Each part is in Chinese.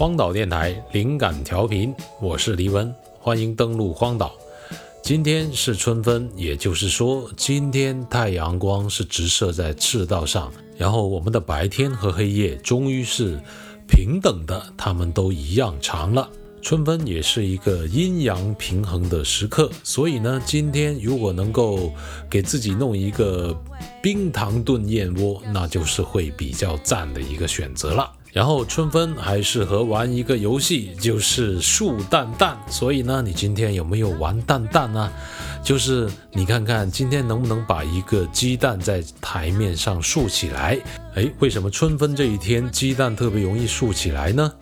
荒岛电台灵感调频，我是黎文，欢迎登录荒岛。今天是春分，也就是说，今天太阳光是直射在赤道上，然后我们的白天和黑夜终于是平等的，它们都一样长了。春分也是一个阴阳平衡的时刻，所以呢，今天如果能够给自己弄一个冰糖炖燕窝，那就是会比较赞的一个选择了。然后春分还适合玩一个游戏，就是竖蛋蛋。所以呢，你今天有没有玩蛋蛋呢？就是你看看今天能不能把一个鸡蛋在台面上竖起来？哎，为什么春分这一天鸡蛋特别容易竖起来呢？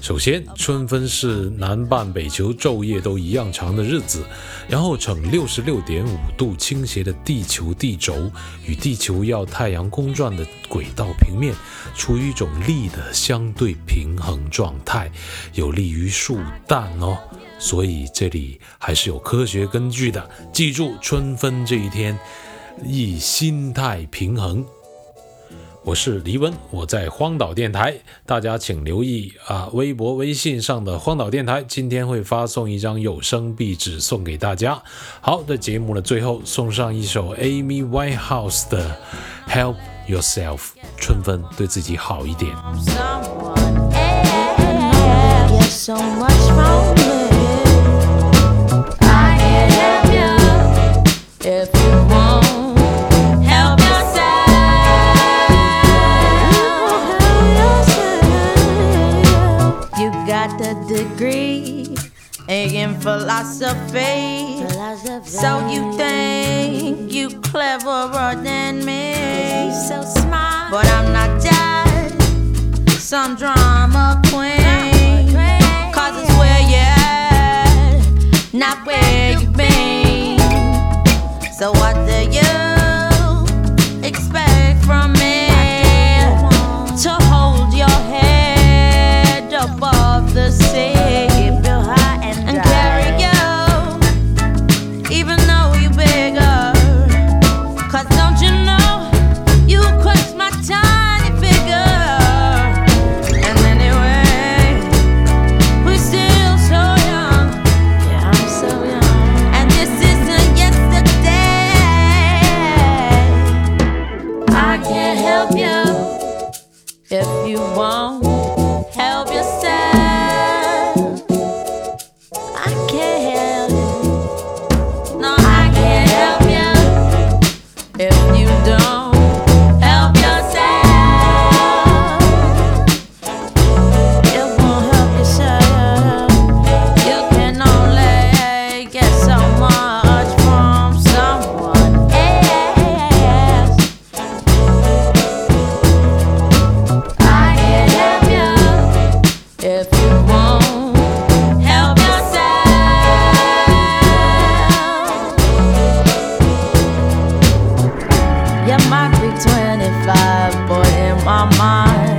首先，春分是南半北球昼夜都一样长的日子，然后呈六十六点五度倾斜的地球地轴与地球绕太阳公转的轨道平面处于一种力的相对平衡状态，有利于树蛋哦。所以这里还是有科学根据的。记住，春分这一天，以心态平衡。我是黎文，我在荒岛电台，大家请留意啊，微博、微信上的荒岛电台今天会发送一张有声壁纸送给大家。好，在节目的最后送上一首 Amy Winehouse 的《Help Yourself》，春分对自己好一点。Philosophy. philosophy. So you think you cleverer than me? So smart, but I'm not just some drama queen. Cause it's where you're at, not where you've been. So what if you want. my big 25, boy, in my mind.